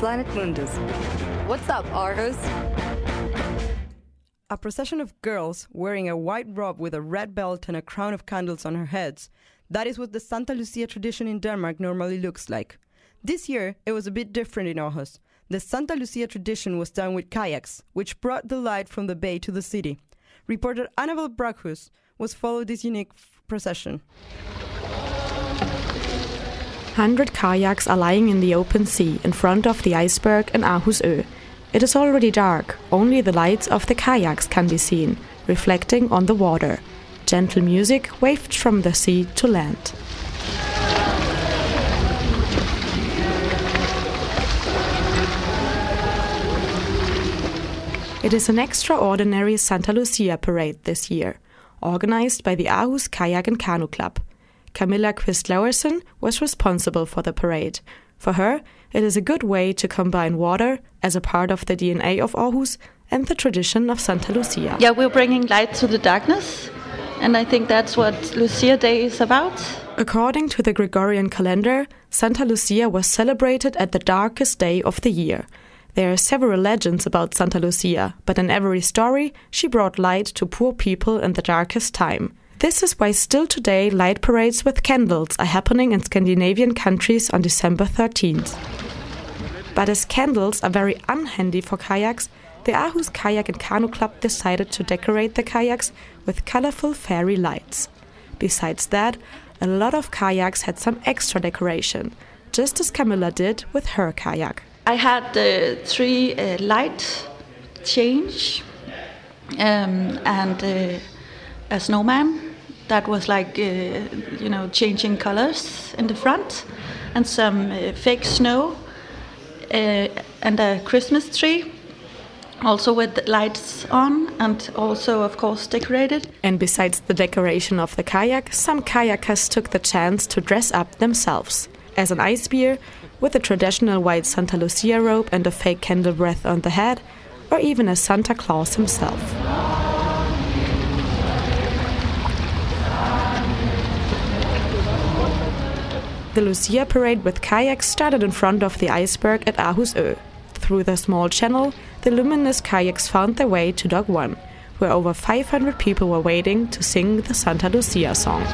Planet Mundus. What's up, Aarhus? A procession of girls wearing a white robe with a red belt and a crown of candles on her heads. That is what the Santa Lucia tradition in Denmark normally looks like. This year, it was a bit different in Aarhus. The Santa Lucia tradition was done with kayaks, which brought the light from the bay to the city. Reporter Annabelle Brackhus was followed this unique f- procession. Hundred kayaks are lying in the open sea in front of the iceberg in Aarhus Ø. It is already dark, only the lights of the kayaks can be seen, reflecting on the water. Gentle music wafted from the sea to land. It is an extraordinary Santa Lucia parade this year, organized by the Aarhus Kayak and Canoe Club. Camilla Quist Lauersen was responsible for the parade. For her, it is a good way to combine water as a part of the DNA of Aarhus and the tradition of Santa Lucia. Yeah, we're bringing light to the darkness, and I think that's what Lucia Day is about. According to the Gregorian calendar, Santa Lucia was celebrated at the darkest day of the year. There are several legends about Santa Lucia, but in every story, she brought light to poor people in the darkest time. This is why still today light parades with candles are happening in Scandinavian countries on December 13th. But as candles are very unhandy for kayaks, the Aarhus Kayak and Canoe Club decided to decorate the kayaks with colorful fairy lights. Besides that, a lot of kayaks had some extra decoration, just as Camilla did with her kayak. I had uh, three uh, light change um, and uh, a snowman that was like uh, you know changing colors in the front and some uh, fake snow uh, and a Christmas tree also with lights on and also of course decorated And besides the decoration of the kayak, some kayakers took the chance to dress up themselves. As an ice beer, with a traditional white Santa Lucia robe and a fake candle breath on the head, or even as Santa Claus himself. The Lucia parade with kayaks started in front of the iceberg at Aarhus Ø. Through the small channel, the luminous kayaks found their way to Dokk1, where over 500 people were waiting to sing the Santa Lucia song.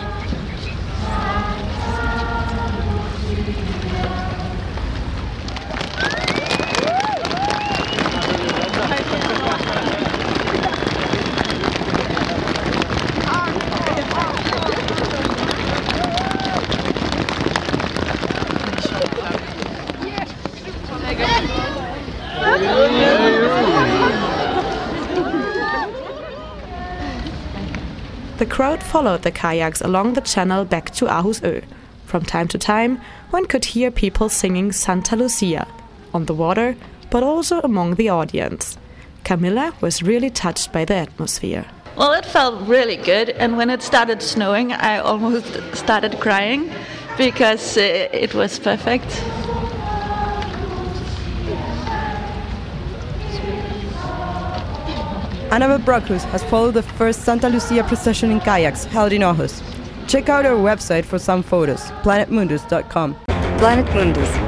The crowd followed the kayaks along the channel back to Aarhus Ø. From time to time, one could hear people singing Santa Lucia on the water, but also among the audience. Camilla was really touched by the atmosphere. well it felt really good and when it started snowing I almost started crying because uh, it was perfect Annabelle Brackhus has followed the first Santa Lucia procession in kayaks held in Aarhus. Check out our website for some photos, planetmundus.com. Planet Mundus.